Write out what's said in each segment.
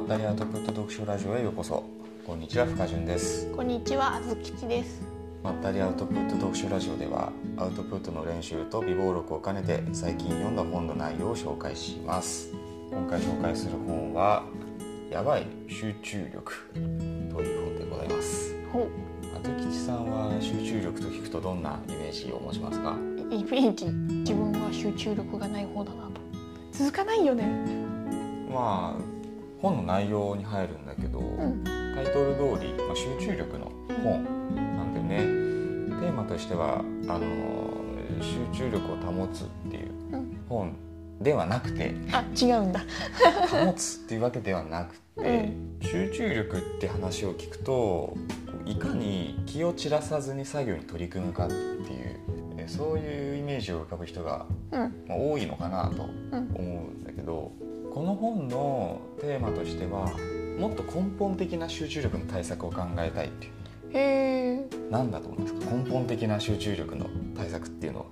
まったりアウトプット読書ラジオへようこそ。こんにちは深潤です。こんにちは、あずきちです。まったりアウトプット読書ラジオではアウトプットの練習と備忘録を兼ねて最近読んだ本の内容を紹介します。今回紹介する本はやばい集中力という本でございます。ほあずきちさんは集中力と聞くとどんなイメージを持ちますか？う、イメージ、自分は集中力がない方だなと。続かないよね。まあ本の内容に入るんだけど、うん、タイトル通り、まあ、集中力の本なんだよね。テーマとしてはあの集中力を保つっていううん、本ではなくてあ、違うんだ。保つっていうわけではなくて、集中力って話を聞くといかに気を散らさずに作業に取り組むかっていうえそういうイメージを浮かぶ人が、うん、まあ、多いのかなとうん、思うんだけどこの本のテーマとしてはもっと根本的な集中力の対策を考えたいっていう。へえ。何だと思いますか？根本的な集中力の対策っていうのは。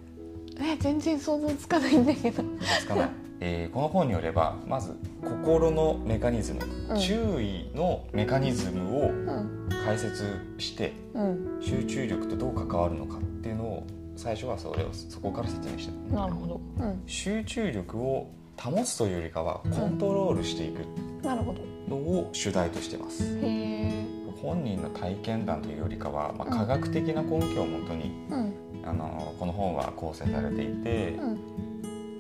え、全然想像つかないんだけど。つかない、えーこの本によればまず心のメカニズム、うん。注意のメカニズムをうん、解説してうん、集中力とどう関わるのかっていうのを最初はそれをそこから説明してなるほど。うん、集中力を保つというよりかはコントロールしていく。のを主題としてます。へえ。本人の体験談というよりかは、まあ、うん。科学的な根拠をもとに、うん、あのこの本は構成されていて、うん、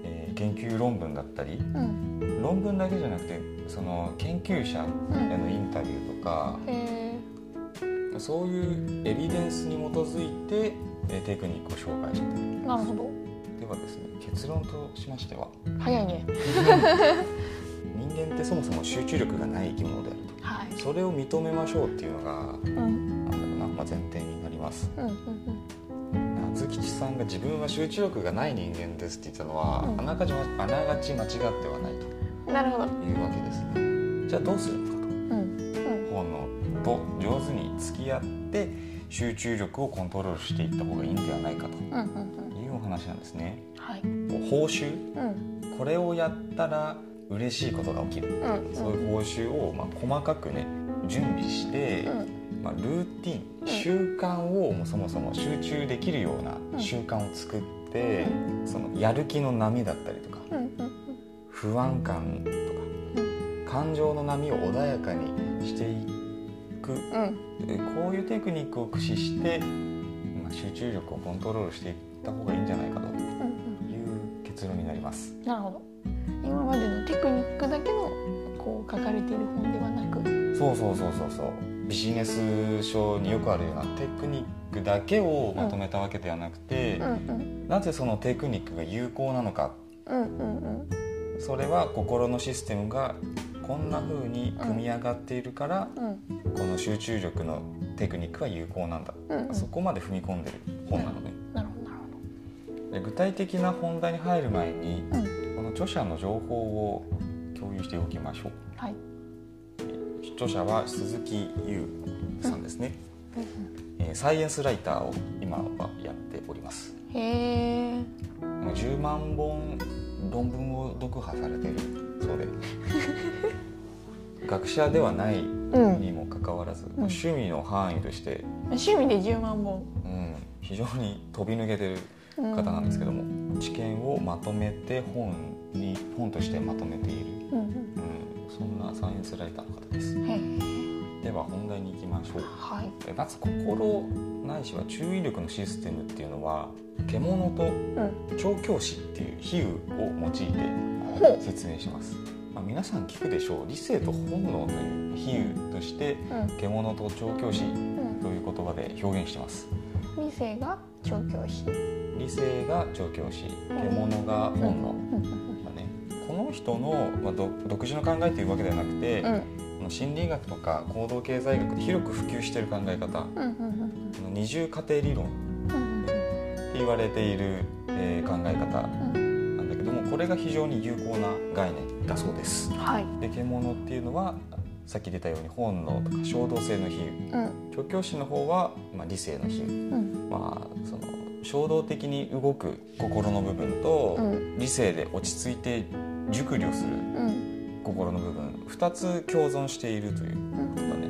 えー研究論文だったりうん、論文だけじゃなくてその研究者へのインタビューとか。そういうエビデンスに基づいて、えーテクニックを紹介している。なるほど。ではですね結論としましては。早いね。人間ってそもそも集中力がない生き物であるはい。とそれを認めましょうっていうのがうん、なんだろうな、まあ、前提になります。うん、うん、夏吉さんが自分は集中力がない人間ですって言ったのは、うん。あながちあながち間違ってはないうん。なるほど。というわけですね。じゃあどうするのかうん、うん、と本のと上手に付き合って集中力をコントロールしていった方がいいんではないかと。うん、うん、いうお話なんですね。はい。報酬？うん、これをやったら嬉しいことが起きる、うんそういう報酬をまあ細かくね準備して、うん、まあ、ルーティンん。習慣をもうそもそも集中できるような習慣を作って、そのやる気の波だったりとか不安感とうん、か感情の波を穏やかにしていく。こういうテクニックを駆使して、まあ、集中力をコントロールしていった方がいいんじゃないかといううん。うん結論になります。なるほど。今までのテクニックだけのこう書かれている本ではなく。そうそうそうそうそう。ビジネス書によくあるようなテクニックだけをまとめたわけではなくて、うんうんなぜそのテクニックが有効なのか。うんうんそれは心のシステムがこんな風に組み上がっているから、うん。この集中力のテクニックは有効なんだ、うんうん。そこまで踏み込んでる本なのね、で具体的な本題に入る前にうん。この著者の情報を共有しておきましょう。はい。著者は鈴木優さんですね、うん。えーサイエンスライターを今はやっております。うんへえもう10万本論文を読破されているそうで 学者ではないうんにもかかわらず、趣味の範囲として、趣味で10万本。うん、非常に飛び抜けてる方なんですけども、知見をまとめて本に本としてまとめている、うんうん。うん、そんなサイエンスライターの方です。では本題に行きましょう。はい。えまず心ないしは注意力のシステムっていうのは獣とうん。調教師っていう比喩を用いて説明します、まあ、皆さん聞くでしょう。理性と本能という比喩としてうん。獣と調教師うん。という言葉で表現してます理性が調教師。理性が調教師。獣が本能。うん。うんだねこの人の、まあ、ど独自の考えというわけではなくて、うん。心理学とか行動経済学で広く普及している考え方。うん二重過程理論。っうん。て言われている、えー考え方。うん。なんだけどもこれが非常に有効な概念だそうです。はい。で獣っていうのはさっき出たように本能とか衝動性の比喩。うん。調教師の方は、まあ、理性の比喩。うん。まあその衝動的に動く心の部分と、うん。理性で落ち着いて熟慮するうん。心の部分。2つ共存しているということだね。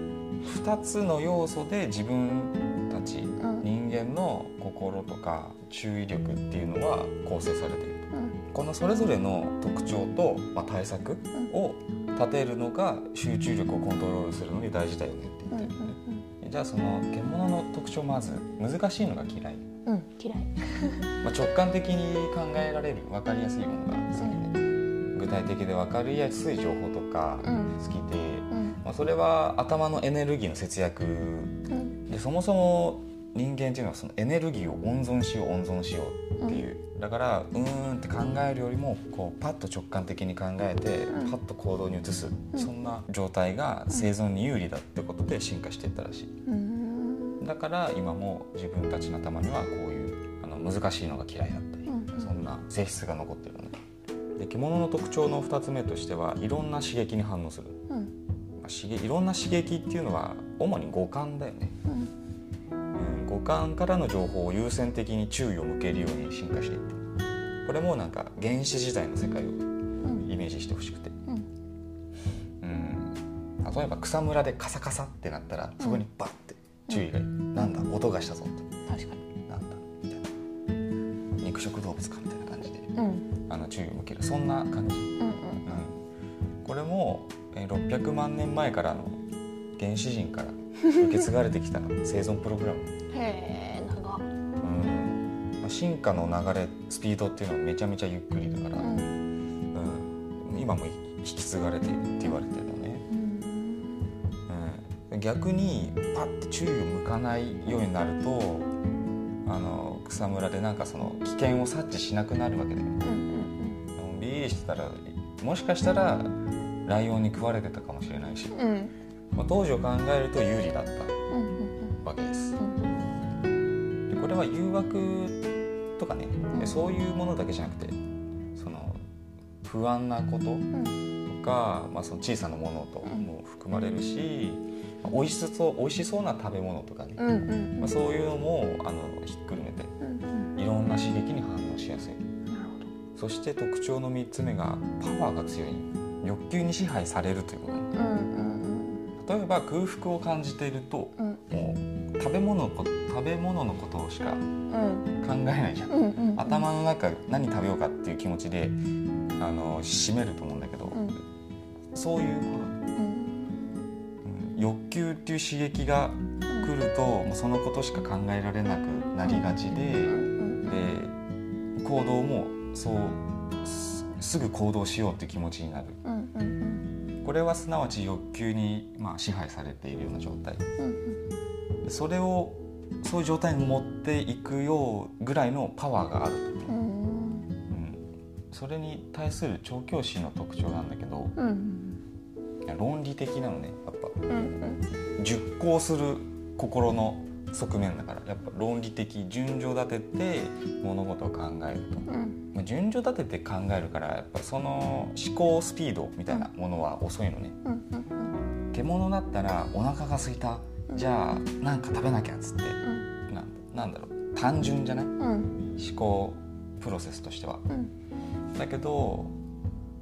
2つの要素で自分たちうん。人間の心とか注意力っていうのは構成されているうんこのそれぞれの特徴と、まあ、対策を立てるのが集中力をコントロールするのに大事だよねってうん言ってるね、じゃあその獣の特徴まず難しいのが嫌い、うんうん嫌い。まあ、直感的に考えられる分かりやすいものが好きで具体的で分かりやすい情報とかうん。好きで、うん。まあ、それは頭のエネルギーの節約。うん。でそもそも人間っていうのはそのエネルギーを温存しよう温存しようっていう、だからうーんって考えるよりもこうパッと直感的に考えて、うん。パッと行動に移す、うん。そんな状態が生存に有利だってことで進化していったらしい。うん。だから今も自分たちの頭にはこういうあの難しいのが嫌いだったり、うん。そんな性質が残ってるのねで獣の特徴の2つ目としてはいろんな刺激に反応する、うん。まあ刺激いろんな刺激っていうのは主に五感だよね。うんうん五感からの情報を優先的に注意を向けるように進化していったこれもなんか原始時代の世界をうん。イメージしてほしくて、うん。うん、例えば草むらでカサカサってなったらそこにバッて注意がいる、なんだ音がしたぞと確かに。なんだみたいな。肉食動物かみたいな感じでうん。あの注意を向ける。そんな感じ、うんうん、これもえー600万年前からの原始人から受け継がれてきた生存プログラム。うんへえ長っ。うん。まあ進化の流れスピードっていうのはめちゃめちゃゆっくりだから、ううん。ん今も引き継がれているって言われてるよね、うん。うん、逆にパッて注意を向かないようになるとあの草むらでなんかその危険を察知しなくなるわけだよ。うんうんのん。びりしてたらもしかしたらライオンに食われてたかもしれないし、うん。うんまあ、当時を考えると有利だったわけですうん。でこれは誘惑とかね、うん。そういうものだけじゃなくてその不安なことうん。とか、まあ、その小さなものとも含まれるし、まあ美味しそう美味しそうな食べ物とかね、うんうん。まあ、そういうのもあのひっくるめてうんうん。いろんな刺激に反応しやすい。そして特徴の3つ目がパワーが強い。欲求に支配されるということうんうん例えば空腹を感じているとうん。もう食べ物食べ物のことしかうん。考えないじゃん。うんうんうん。頭の中何食べようかっていう気持ちであの締めると思うんだけど、ん。そういうこうん。と、うん。欲求っていう刺激が来るともうそのことしか考えられなくなりがちで、うん。で行動もそうすすぐ行動しようっていう気持ちになる。うんうんうん。これはすなわち欲求に、まあ、支配されているような状態。うん。でそれをそういう状態に持っていくようぐらいのパワーがあるとう。んうん。うん、それに対する調教師の特徴なんだけどうん。論理的なのねやっぱ。うんうん。熟考する心の側面だからやっぱ論理的順序立てて物事を考えると、うん。まあ順序立てて考えるからやっぱその思考スピードみたいなものは遅いのね。うんうん。獣だったらお腹が空いたじゃあなんか食べなきゃっつってうん。なんなんだろう単純じゃない？うん。思考プロセスとしては。うん。だけど、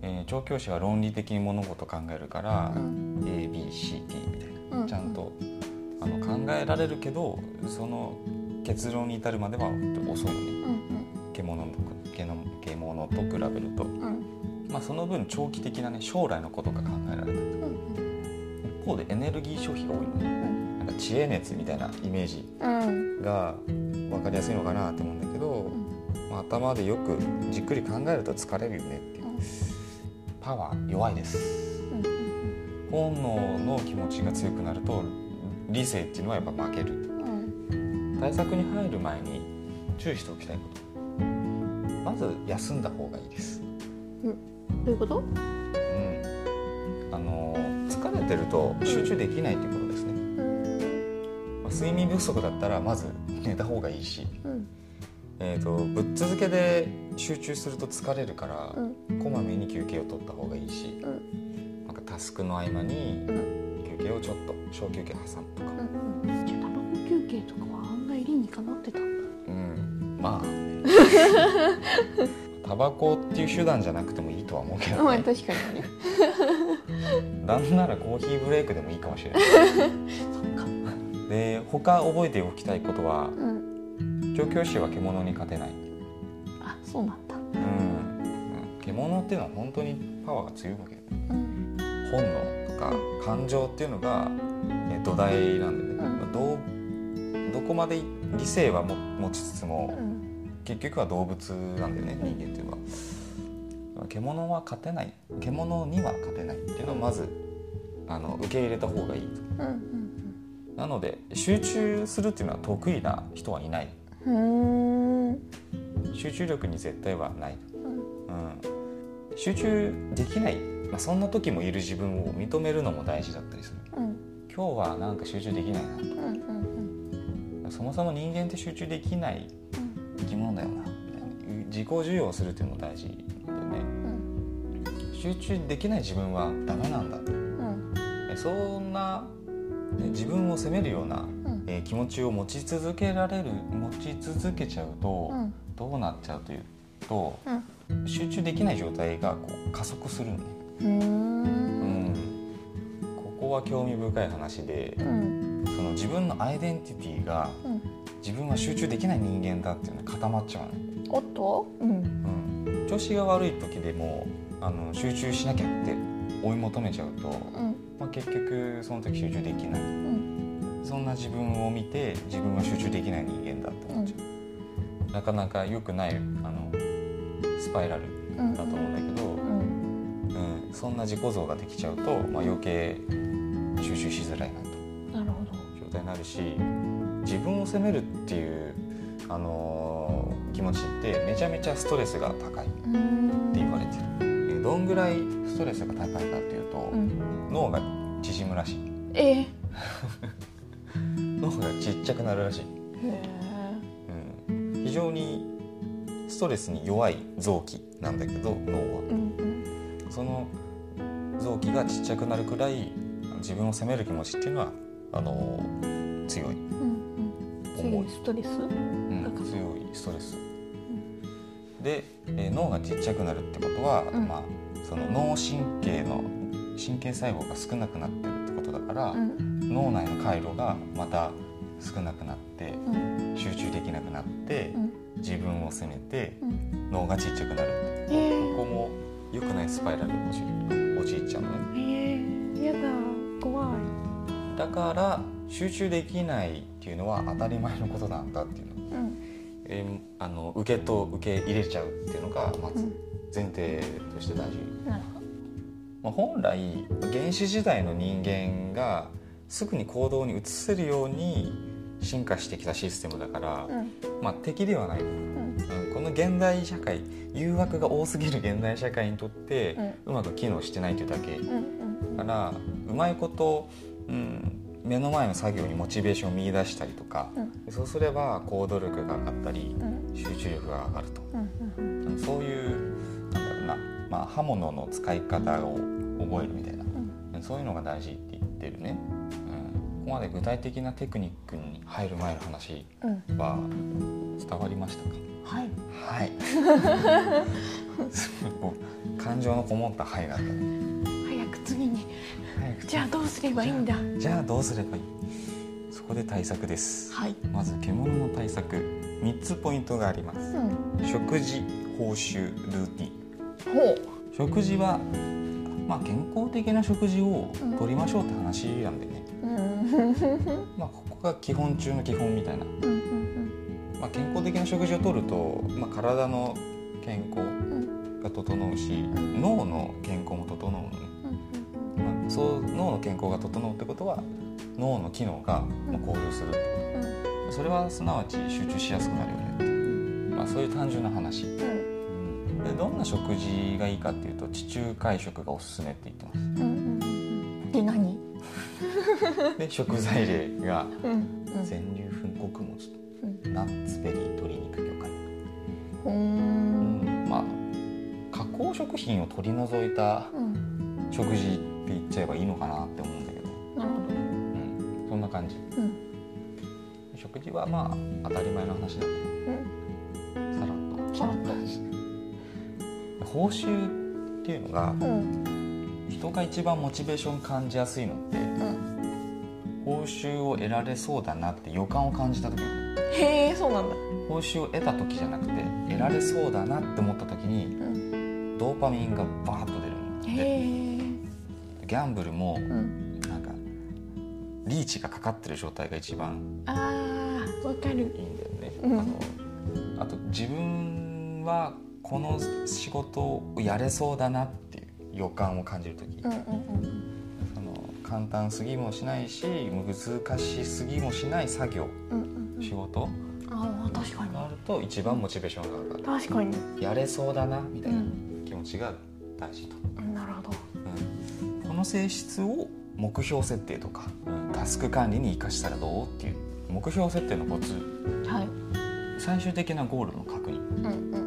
えー調教師は論理的に物事を考えるから、うん。ABCD みたいな、うん。ちゃんとあの考えられるけどその結論に至るまでは遅いのねうん獣の獣獣と比べると、うん。まあ、その分長期的なね将来のことが考えられたうん。一方でエネルギー消費が多いのね。うんなんか知恵熱みたいなイメージうん。が分かりやすいのかなと思うんだけど、まあ、頭でよくじっくり考えると疲れるよねっていうパワー弱いです。本能の気持ちが強くなると理性っていうのはやっぱ負ける。うん。対策に入る前に注意しておきたいこと。まず休んだ方がいいです、どういうこと？うん、あの疲れてると集中できないという睡眠不足だったらまず寝た方がいいし、うん。えー、とぶっ続けで集中すると疲れるから、うん。こまめに休憩を取った方がいいし、うん。なんかタスクの合間にうん休憩をちょっと小休憩挟むとか、うんじゃあタバコ休憩とかは案外理にかなってた。んだうん、まあね。タバコっていう手段じゃなくてもいいとは思うけど、まあね、確かにね。なんならコーヒーブレイクでもいいかもしれない で他覚えておきたいことはうん。調教師は獣に勝てない、あそうなんだ。うん。うん。獣っていうのは本当にパワーが強いわけ。うん。本能とか感情っていうのがえ土台なんでね、うん。どうどこまで理性はも持ちつつもうん。結局は動物なんだよね人間っていうのは。獣は勝てない。獣には勝てないっていうのをまずあの受け入れた方がいいうんうんなので集中するっていうのは得意な人はいない。集中力に絶対はない、うん。うん、集中できない、まあ、そんな時もいる自分を認めるのも大事だったりする。うん。今日はなんか集中できないな。うんうんとそもそも人間って集中できない生き物だよな。自己授与をするっていうのも大事なんだよね。うん。集中できない自分はダメなんだ。うん。えそんな、ね自分を責めるような、うん。えー気持ちを持ち続けられる持ち続けちゃうと、うん。どうなっちゃうというとうん。集中できない状態がこう加速するの。ね、うん。ここは興味深い話でうん。その自分のアイデンティティがうん。自分は集中できない人間だっていうのに固まっちゃうの。ね、おっと？うん。うん、調子が悪い時でもあの集中しなきゃって追い求めちゃうと、うんまあ、結局その時集中できない。うん。そんな自分を見て自分は集中できない人間だって思っちゃう、なかなか良くないあのスパイラルうん。だと思うんだけど、うん。うん、そんな自己像ができちゃうと、まあ、余計集中しづらいなと。なるほど。状態になるし自分を責めるっていう、あのー気持ちってめちゃめちゃストレスが高いってうん。言われてる、えどんぐらいストレスが高いかっていうと、うん。脳が縮むらしい。えー 脳がちっちゃくなるらしい、へえ。うん、非常にストレスに弱い臓器なんだけど脳は。うんその臓器がちっちゃくなるくらい自分を責める気持ちっていうのはあのー強い、うんうん。重い次ストレス？うん。強いストレス、で、えー脳がちっちゃくなるってことは、うん。まあ、その脳神経の神経細胞が少なくなってるってことだから、うん。脳内の回路がまた少なくなってうん。集中できなくなって、うん。自分を責めてうん。脳がちっちゃくなるってえここも良くないスパイラルに陥っちゃうのね。ー、えー、やだ怖い。だから集中できないっていうのは当たり前のことなんだっていうの、うん。えーあの受けと受け入れちゃうっていうのがまずうん。前提として大事、なるまあ、本来原始時代の人間がすぐに行動に移せるように進化してきたシステムだから、うん。まあ敵ではない、うん。うんこの現代社会誘惑が多すぎる現代社会にとってうまく機能してないというだけ。だからうまいこと、うん、目の前の作業にモチベーションを見出したりとかうん。そうすれば行動力が上がったりうん。集中力が上がると。そういうまあ、刃物の使い方を覚えるみたいな。うん。そういうのが大事って言ってるね、うん、ここまで具体的なテクニックに入る前の話うん。は伝わりましたか？はい。はい。感情のこもった「はい」だったね。早く次に。じゃあどうすればいいんだ？じゃあどうすればいい？そこで対策です。はい。まず獣の対策。3つポイントがあります。うん。食事報酬ルーティン食事はまあ健康的な食事をとりましょうって話なんでね、まあここが基本中の基本みたいな、うんまあ、健康的な食事をとると、まあ、体の健康うんが整うしん。脳の健康も整うのね、うんまあ、そう脳の健康が整うってことは脳の機能がまあ向上するってこと。それはすなわち集中しやすくなるよねまあ、そういう単純な話、うんでどんな食事がいいかっていうと地中海食がおすすめって言ってます。うんうんうんで何？で食材例が全粒粉穀物うん。ナッツベリー鶏肉魚介、ほーん。まあ加工食品を取り除いたうん食事って言っちゃえばいいのかなって思うんだけど、なるほど。うん、そんな感じ。うん。食事はまあ当たり前の話なんでうん報酬っていうのがうん人が一番モチベーション感じやすいのってうん報酬を得られそうだなって予感を感じた時。へえそうなんだ。報酬を得た時じゃなくて得られそうだなって思った時にうんドーパミンがバーッと出るのへでえ。ギャンブルもうん。なんかリーチがかかってる状態が一番あーわかる。いいんだよね、あと自分はこの仕事をやれそうだなっていう予感を感じる時、うんうんその簡単すぎもしないし難しすぎもしない作業うんうんうん。仕事ああ確かがあると一番モチベーションが上がに確かに。るやれそうだなみたいなうん気持ちが大事と、うん。なるほど。うん。この性質を目標設定とか、うんタスク管理に生かしたらどうっていう目標設定のコツ。はい。最終的なゴールの確認。うんうん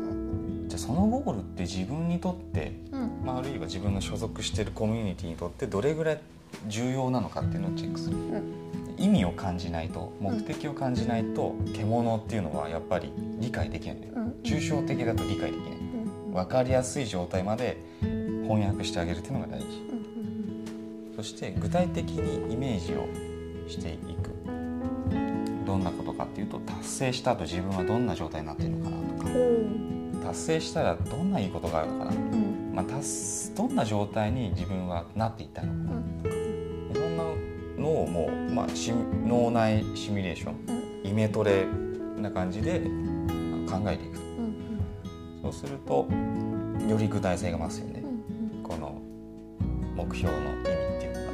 そのゴールって自分にとって、うん。うんまあ、あるいは自分の所属しているコミュニティにとってどれぐらい重要なのかっていうのをチェックする。意味を感じないと目的を感じないと獣っていうのはやっぱり理解できない抽象的だと理解できない。うん。分かりやすい状態まで翻訳してあげるっていうのが大事。うんそして具体的にイメージをしていく。どんなことかっていうと達成した後自分はどんな状態になっているのかなとか達成したらどんないいことがあるのかな。うん。まあ、達すどんな状態に自分はなっていったのか。うん。いろんなのをもう、まあ、シミ脳内シミュレーションうん。イメトレな感じで考えていくと。うんそうするとより具体性が増すよね。うんこの目標の意味っていうのが、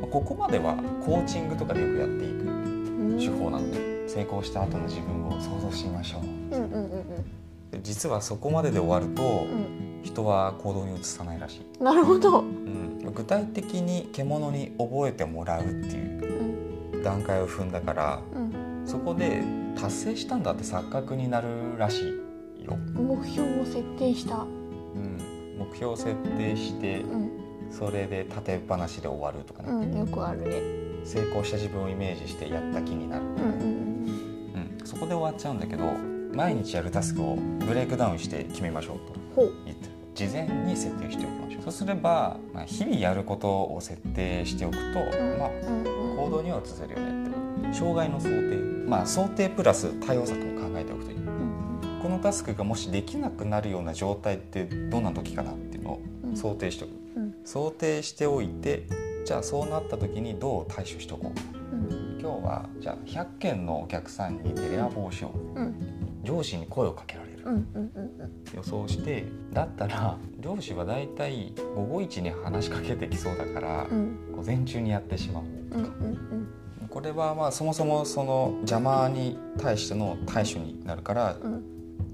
まあここまではコーチングとかでよくやっていくうん手法なので成功した後の自分を想像してみましょう。うんうんうんで実はそこまでで終わるとうん。人は行動に移さないらしい。うんなるほど。うん、具体的に獣に覚えてもらうっていううん。段階を踏んだからうん。そこで達成したんだって錯覚になるらしいよ、目標を設定した。うん、目標を設定してうん。それで立てっぱなしで終わるとかね、うんよくあるね。成功した自分をイメージしてやった気になる、うんうん。うん、そこで終わっちゃうんだけど毎日やるタスクをブレイクダウンして決めましょうと言ってる。事前に設定しておきましょう。そうすれば、まあ、日々やることを設定しておくと、うん。まあ行動には移せるよねって。障害の想定。まあ想定プラス対応策も考えておくといい。うんこのタスクがもしできなくなるような状態ってどんな時かなっていうのをうん。想定しておく、うん。想定しておいてじゃあそうなった時にどう対処しておこう。うん。今日はじゃあ100件のお客さんにテレアポをしよう。うん上司に声をかけられる。予想してだったら上司はだいたい午後一に話しかけてきそうだからうん。午前中にやってしまおううんうんこれはまあそもそもその邪魔に対しての対処になるから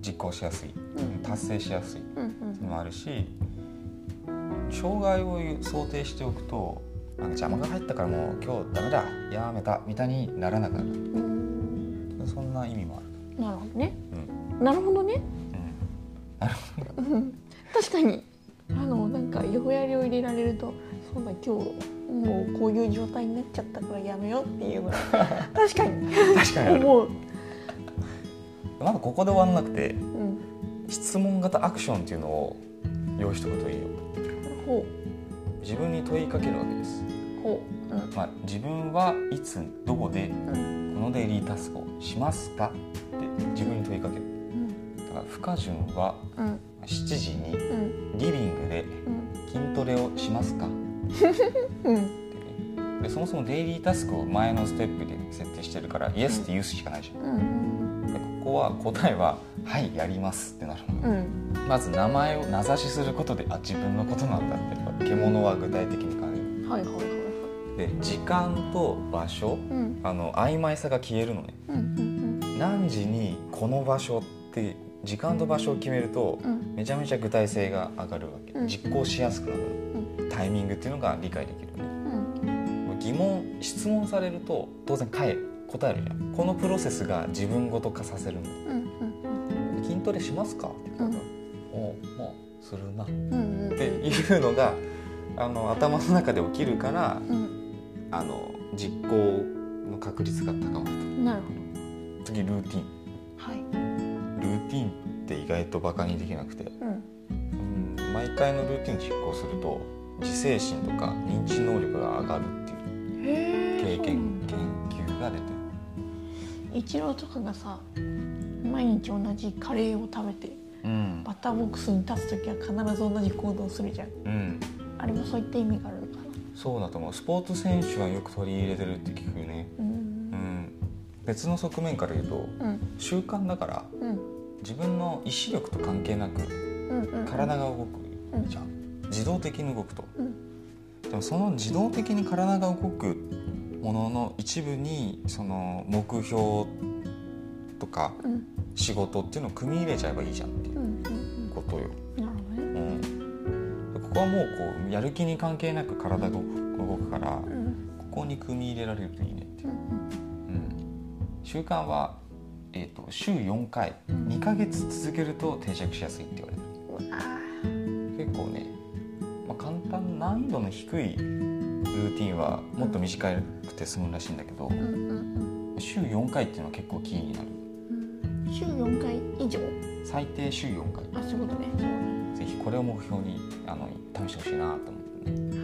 実行しやすい。うん。達成しやすい。うんうん。のもあるし障害を想定しておくとなんか邪魔が入ったからもう今日ダメだやめたみたいにならなくなる。うん。そんな意味もある、なるほどね。うん。なるほどね。うん、うん。確かに。あのなんか横やりを入れられるとそうだ今日もうこういう状態になっちゃったからやめようっていうのは 確かに。確かに思う、まだここで終わらなくてうん、質問型アクションっていうのを用意しておくといいよ。ほ自分に問いかけるわけです、うほう。うん。まあ、自分はいつどこでうん。このデイリータスクをしますかって自分に問いかける。だから不可順はうん。うん7時にうん。リビングでうん。筋トレをしますか？うん。でそもそもデイリータスクを前のステップで設定してるからイエスって言うしかないじゃん。うん。でここは答えは「はいやります」ってなるの。うん。まず名前を名指しすることであ自分のことなんだってやっぱ獣は具体的に感じる。はいはいで時間と場所うん。あの曖昧さが消えるのね。うんうん何時にこの場所って時間と場所を決めるとうん。めちゃめちゃ具体性が上がるわけ。うん。実行しやすくなるうん。タイミングっていうのが理解できるね。うん。疑問質問されると当然返る。答えるじゃん。このプロセスが自分ごと化させるんだうん。筋トレしますか？って言ったらうおもうするな。っうんうん。うんていうのがあの頭の中で起きるからうんあの実行の確率が高まるなるほと次ルーティン。どはい。ルーティンって意外とバカにできなくて。うん。うん毎回のルーティンを実行すると自制心とか認知能力が上がるっていう。経験研究が出てる。イチローとかがさ毎日同じカレーを食べてうん。バッターボックスに立つ時は必ず同じ行動をするじゃん。うん。あれもそういった意味があるそうだと思う。スポーツ選手はよく取り入れてるって聞くね。ううん。ん別の側面から言うとうん。習慣だからうん。自分の意志力と関係なく体が動くじゃん。自動的に動くと。うん。でもその自動的に体が動くものの一部にその目標とかうん。仕事っていうのを組み入れちゃえばいいじゃんっていうことよ、はもうこうやる気に関係なく体が動くからうん。ここに組み入れられるといいねっていう。う、ん。うん、習慣は、えー、と週4回うん。2ヶ月続けると定着しやすいって言われてる。結構ね、まあ、簡単難易度の低いルーティンはもっと短くて済むらしいんだけど、週4回っていうのは結構キーになる。うん週4回以上？最低週4回。あそういうことね。ぜひこれを目標にあの試してほしいなと思ってね。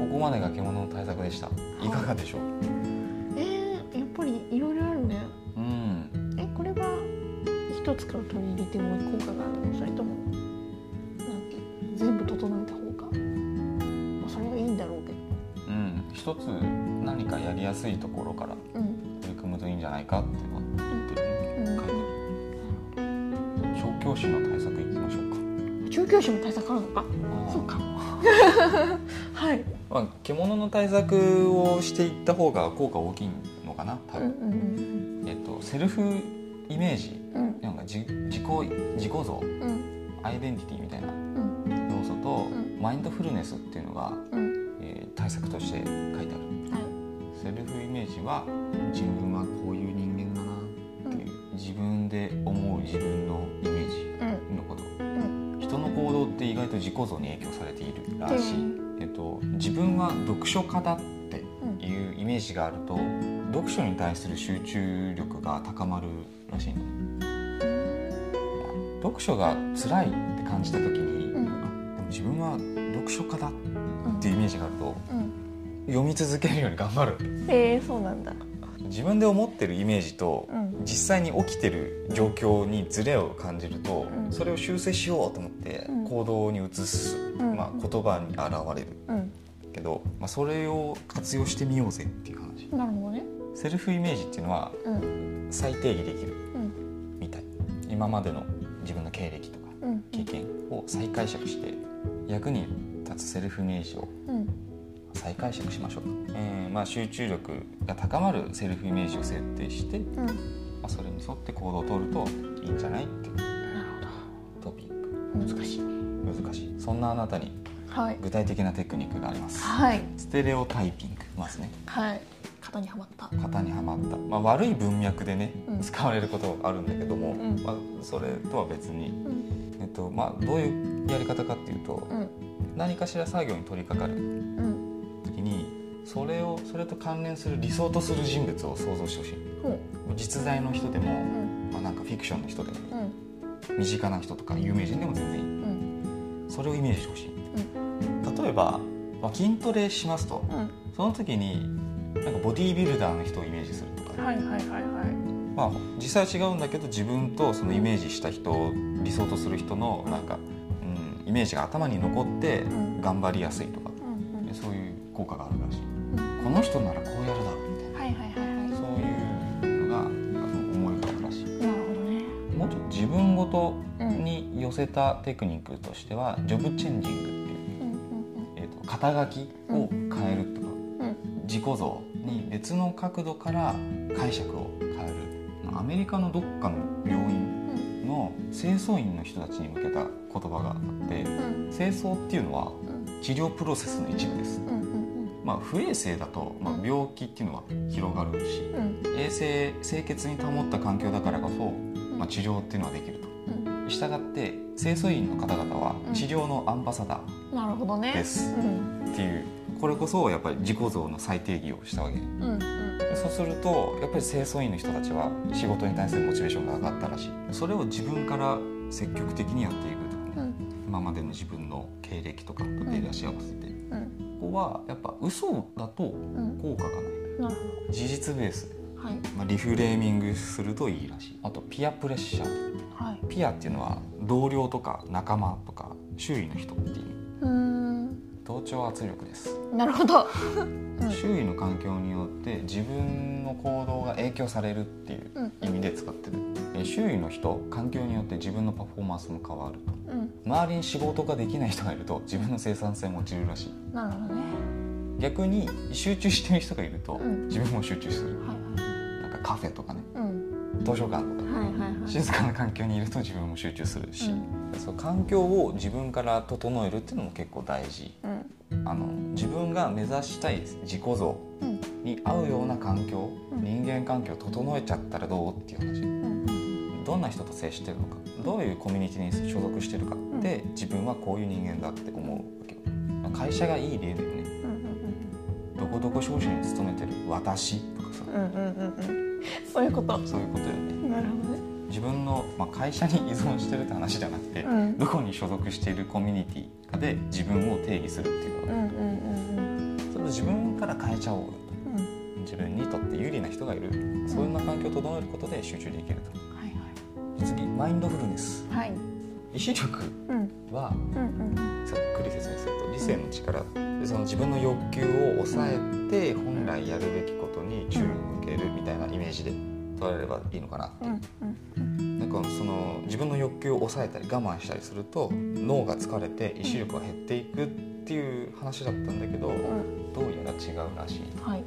ここまでが獣の対策でした。い。かがでしょう、えー、やっぱりいろいろあるね。うん。えこれは一つから取り入れても効果があるの？それともなんていう全部整えた方が、まあ、それはいいんだろうけど。うん。一つ何かやりやすいところからうん。取り組むといいんじゃないかって教師も対策あるのか？そうか。はい。まあ、獣の対策をしていった方が効果大きいのかな多うんう分、ん。えっと、セルフイメージうん。なんかじ自己自己像。うん。アイデンティティみたいなうん。要素と、うん。マインドフルネスっていうのが、うん。えー対策として書いてある。はい。セルフイメージは自分はこういうって意外と自己像に影響されているらしい、うん。えっと、自分は読書家だってうん。いうイメージがあると読書に対する集中力が高まるらしいの。ね読書が辛いって感じた時に、うん。あでも自分は読書家だっていうイメージがあるとうん。読み続けるように頑張る。えー、そうなんだ。自分で思ってるイメージとうん。実際に起きてる状況にズレを感じると、うん。それを修正しようと思ってうん行動に移す、うん。まあ、言葉に現れる。うん。けど、まあ、それを活用してみようぜっていう話。なるほどね。セルフイメージっていうのはうん。再定義できるうん。みたい。今までの自分の経歴とかうん。経験を再解釈して役に立つセルフイメージをうん。再解釈しましょう。と、えーまあ、集中力が高まるセルフイメージを設定して、まうん。あ、それに沿って行動をとるといいんじゃないっていうなるトピック。ほど難しいね難しいそんなあなたにはい。具体的なテクニックがあります。はい。ステレオタイピングまずね。はい。型にはまった。型にはまった、まあ、悪い文脈でね、うん。使われることがあるんだけども、ん。まあ、それとは別に、うん。えっとまあ、どういうやり方かっていうと、うん。何かしら作業に取り掛かるうん。時にそれをそれと関連する理想とする人物を想像してほしい。実在の人でも、うん。まあ、なんかフィクションの人でもうん。身近な人とか有名人でも全然いい。うんそれをイメージしてほしい、例えば、まあ、筋トレしますと。うん。その時になんかボディービルダーの人をイメージするとか、はいはいはいはい。まあ、実際は違うんだけど自分とそのイメージした人を理想とする人のなんか、うん、イメージが頭に残ってうん。頑張りやすいとか、うんうん。そういう効果があるらしい。うん。この人ならこうやるだろうみたいな。はいはいはいはそういうのが思い浮かぶらしいい。なるほどね。もうちょっと自分ごとに寄せたテクニックとしてはジョブチェンジングっていう、えー、と肩書きを変えるとか、自己像に別の角度から解釈を変える。アメリカのどっかの病院の清掃員の人たちに向けた言葉があってうん。清掃っていうのはうん。治療プロセスの一部です、まあ、不衛生だと、まあ、病気っていうのは広がるしうん。衛生清潔に保った環境だからこそ、うん。まあ、治療っていうのはできるしたがって清掃員の方々はうん。治療のアンバサダーです。うんっていう。これこそやっぱり自己像の再定義をしたわけ。うんうん。でそうするとやっぱり清掃員の人たちは仕事に対するモチベーションが上がったらしい。それを自分から積極的にやっていくとうん。今までの自分の経歴とかと照らし合わせて、うん。ここはやっぱ嘘だとうん。効果がない。なる事実ベース。で、はい。まあ、リフレーミングするといいらしい。あとピアプレッシャーはい。ピアっていうのは同僚とか仲間とか周囲の人っていう。うーん。同調圧力です、なるほど。う ん周囲の環境によって自分の行動が影響されるっていううん。意味で使ってる。え周囲の人環境によって自分のパフォーマンスも変わると。うん。周りに仕事ができない人がいると自分の生産性も落ちるらしい。なるほどね。逆に集中してる人がいるとうん。自分も集中する。はい。なんかカフェとかね。うん。図書館とか。はいはいはい静かな環境にいると自分も集中するし、うん。そう環境を自分から整えるっていうのも結構大事。うん。あの自分が目指したい自己像うん。に合うような環境、うん。人間環境を整えちゃったらどうっていう話。うん。どんな人と接してるのかどういうコミュニティに所属してるかで、自分はこういう人間だって思うわけよ。まあ会社がいい例だよね。うんどこどこ商社に勤めてる私とかさ。うんうんうん。そういうこと。そういうことよね。なるほどね自分の、まあ、会社に依存してるって話じゃなくて、うん。どこに所属しているコミュニティかで自分を定義するっていうのは、うんうんうんそれを自分から変えちゃおううん。うん自分にとって有利な人がいる。そういうような環境を整えることで集中できると。はい次マインドフルネス。はい。はい意志力うん。はうんうんざっくり説明すると理性の力。でその自分の欲求を抑えて本来やるべきことに注意を向けるみたいなイメージで捉えればいいのかなって。うかその自分の欲求を抑えたり我慢したりすると脳が疲れて意志力が減っていくっていう話だったんだけどうん。どうやら違うらしい。はい。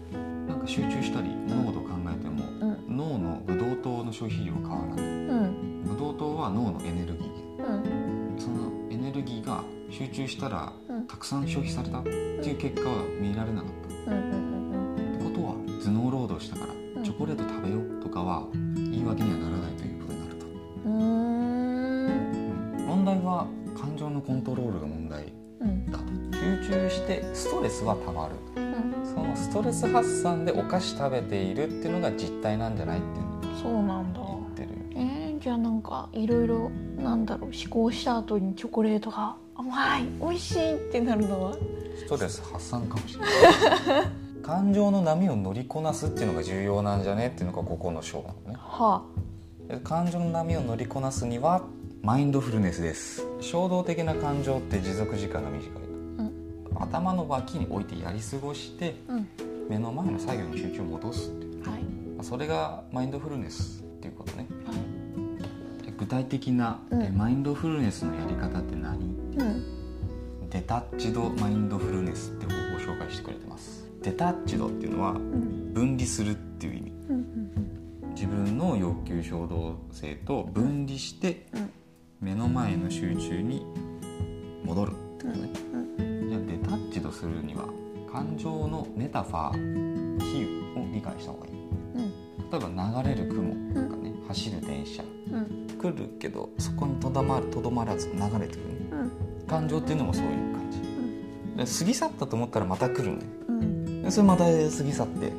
なんか集中したり物事を考えてもうん。脳のブドウ糖の消費量変わらない。うん。ブドウ糖は脳のエネルギー。うん。そのエネルギーが集中したらうん。たくさん消費されたっていう結果は見られなかった。ってことは頭脳労働したからうん。チョコレート食べようとかは言い訳にはならないとコントロールが問題うん。だと集中してストレスはたまる。うん。そのストレス発散でお菓子食べているっていうのが実態なんじゃないっていう。そうなんだ。言ってるえー、じゃあなんかいろいろなんだろう。思考した後にチョコレートが甘い美味しいってなるのは？ストレス発散かもしれない。感情の波を乗りこなすっていうのが重要なんじゃねっていうのがここの章なのね。はで感情の波を乗りこなすにはマインドフルネスです衝動的な感情って持続時間が短いと、頭の脇に置いてやり過ごしてあうん。目の前の作業に集中を戻すっていう。はい。まあそれがマインドフルネスっていうことね。はい。で具体的な、うん。えマインドフルネスのやり方って何？うん。デタッチドマインドフルネスって方法を紹介してくれてます。デタッチドっていうのはうん。分離するっていう意味。うんうん。自分の欲求衝動性と分離してうん目の前の集中に戻る。ってことねうん。じゃあデタッチドするには感情のメタファー比喩を理解した方がいい。うん。例えば流れる雲とかね走る電車。うん。来るけどそこにとどまるとどまらず流れてくるねうん。感情っていうのもそういう感じ。で過ぎ去ったと思ったらまた来るねうん。でそれまた過ぎ去って。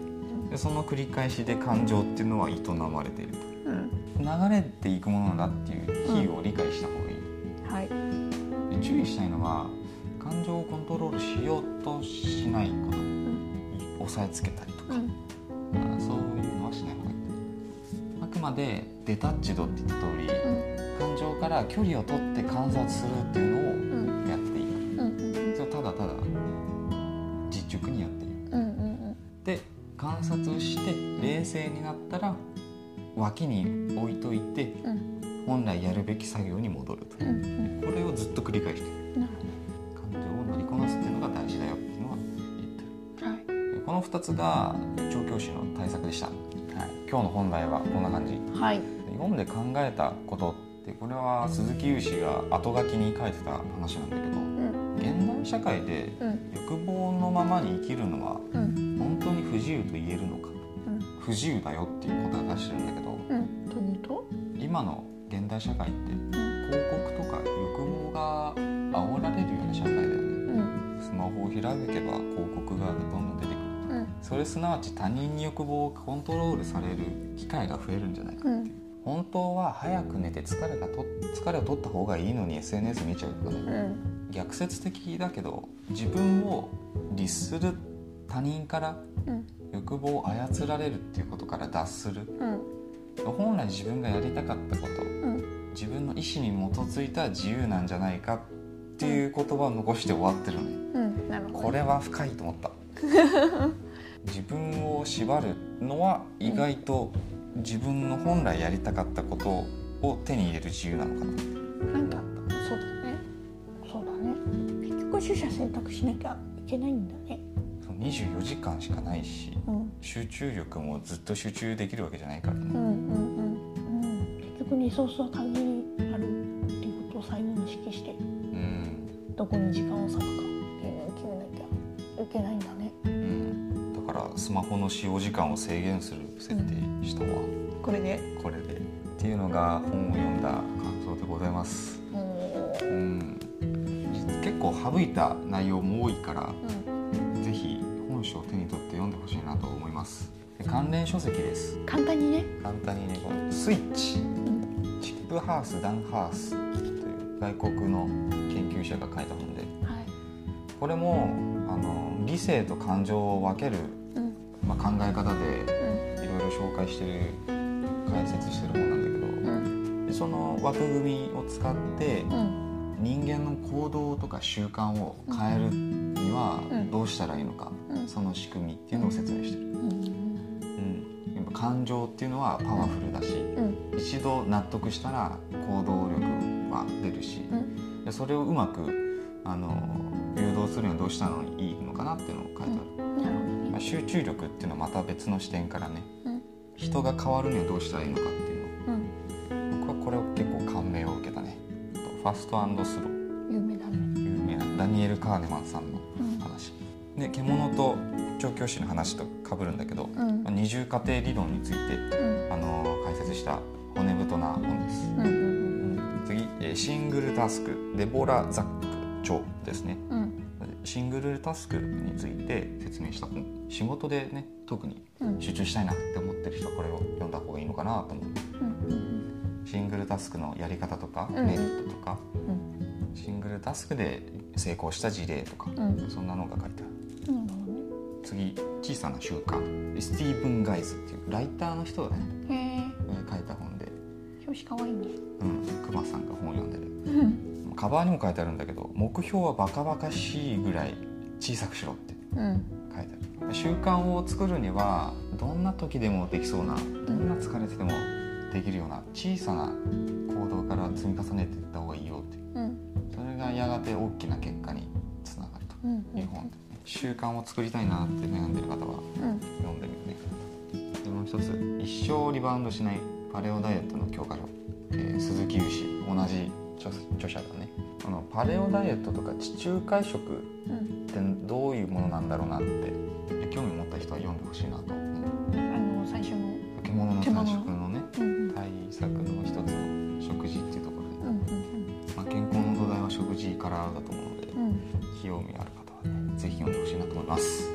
でその繰り返しで感情っていうのは営まれていると。うん流れていくものなんだっていう比喩を理解した方がいい、はい。で注意したいのは感情をコントロールしようとしないこと。うん。押さえつけたりとか、うん。あそういうのはしない方がいい。あくまでデタッチドって言った通りうん。感情から距離を取って観察するっていうのう脇に置いといてうん。本来やるべき作業に戻るとう。んうん。これをずっと繰り返しているなる感情を乗りこなすっていうのが大事だよっていうのは言ってる。はい。この2つが調教師の対策でした、はい、今日の本題はこんな感じ。はい。読んで考えたことってこれは鈴木勇士が後書きに書いてた話なんだけどうん。現代社会でうん。欲望のままに生きるのはうん。本当に不自由と言えるのか。うん不自由だよっていう答えを出してるんだけどうん今の現代社会ってうん。広告とか欲望が煽られるような社会だよね。うん。スマホを開けば広告がどんどん出てくるうん。それすなわち他人に欲望をコントロールされる機会が増えるんじゃないかっていう、本当は早く寝て疲れがと疲れを取った方がいいのに SNS 見ちゃうとかね。うん。逆説的だけど自分を律する他人からうん欲望を操られるっていうことから脱する。うん。本来自分がやりたかったこと。うん。自分の意思に基づいた自由なんじゃないかっていう言葉を残して終わってるのね。うん。なるほど。これは深いと思った。自分を縛るのは意外と自分の本来やりたかったことを手に入れる自由なのかな。なんかそうだね。そうだね。結局取捨選択しなきゃいけないんだね24時間しかないしうん。集中力もずっと集中できるわけじゃないからね。うんうんうん。うん結局リソースは限りあるっていうことを再認識してうん、どこに時間を割くかっていうのを決めなきゃいけないんだね。うん、だからスマホの使用時間を制限する設定したわ、これで？これで。っていうのが本を読んだ感想でございます。うん。結構省いた内容も多いからうん関連書籍です。簡単にね。簡単にねこのスイッチ。うんチップハース・ダンハースという外国の研究者が書いた本で。はい。これもあの理性と感情を分ける、うん。まあ、考え方でうん。いろいろ紹介してる解説してる本なんだけど、うん。でその枠組みを使ってうん。人間の行動とか習慣を変えるにはうん。どうしたらいいのか、うん。その仕組みっていうのを説明してる、感情っていうのはパワフルだしうん。一度納得したら行動力は出るし、うん。でそれをうまくあの誘導するにはどうしたらいいのかなっていうのを書いてある、なるほどね。まあ集中力っていうのはまた別の視点からねうん。人が変わるにはどうしたらいいのかっていううん。の僕はこれを結構感銘を受けたね。ファストスロー。有名だね。有名なダニエル・カーネマンさんのうん。話。で獣と調教師の話と被るんだけど、うん。まあ二重過程理論についてうん。あの解説した骨太な本です、うんうん次えーシングルタスクデボラ・ザック著ですね。うん。シングルタスクについて説明した本。仕事でね特にうん。集中したいなって思ってる人はこれを読んだ方がいいのかなと思ううんシングルタスクのやり方とかうん。メリットとか、うん。シングルタスクで成功した事例とか、うん。そんなのが書いてある次小さな習慣。スティーブン・ガイズっていうライターの人がねへええー書いた本で、表紙かわいいね。うん、クマさんが本を読んでる。うん。カバーにも書いてあるんだけど目標はバカバカしいぐらい小さくしろってうん。書いてある。習慣を作るにはどんな時でもできそうなどんな疲れててもできるような小さな行動から積み重ねていった方がいいよって。うん。それがやがて大きな結果につながるとうん。いう本で、習慣を作りたいなって悩んでる方はうん読んでみるね。でもう一つ一生リバウンドしないパレオダイエットの教科書、えー鈴木雄氏同じ著著者だね。あのパレオダイエットとか地中海食うんってどういうものなんだろうなって興味持った人は読んでほしいなと思う。あの最初の。獣の短食のねうん対策の一つの食事っていうところで、うんまあ、健康の土台は食事からだと思うので、うん。うん興味ある。方はねぜひ読んでほしいなと思います。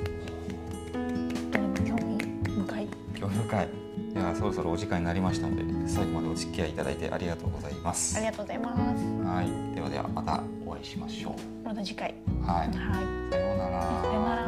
興味深い？興味深い。ではそろそろお時間になりましたので最後までお付き合いいただいてありがとうございます。ありがとうございます。はい。ではではまたお会いしましょまた次回。うはい。はい。さようなら。さよなら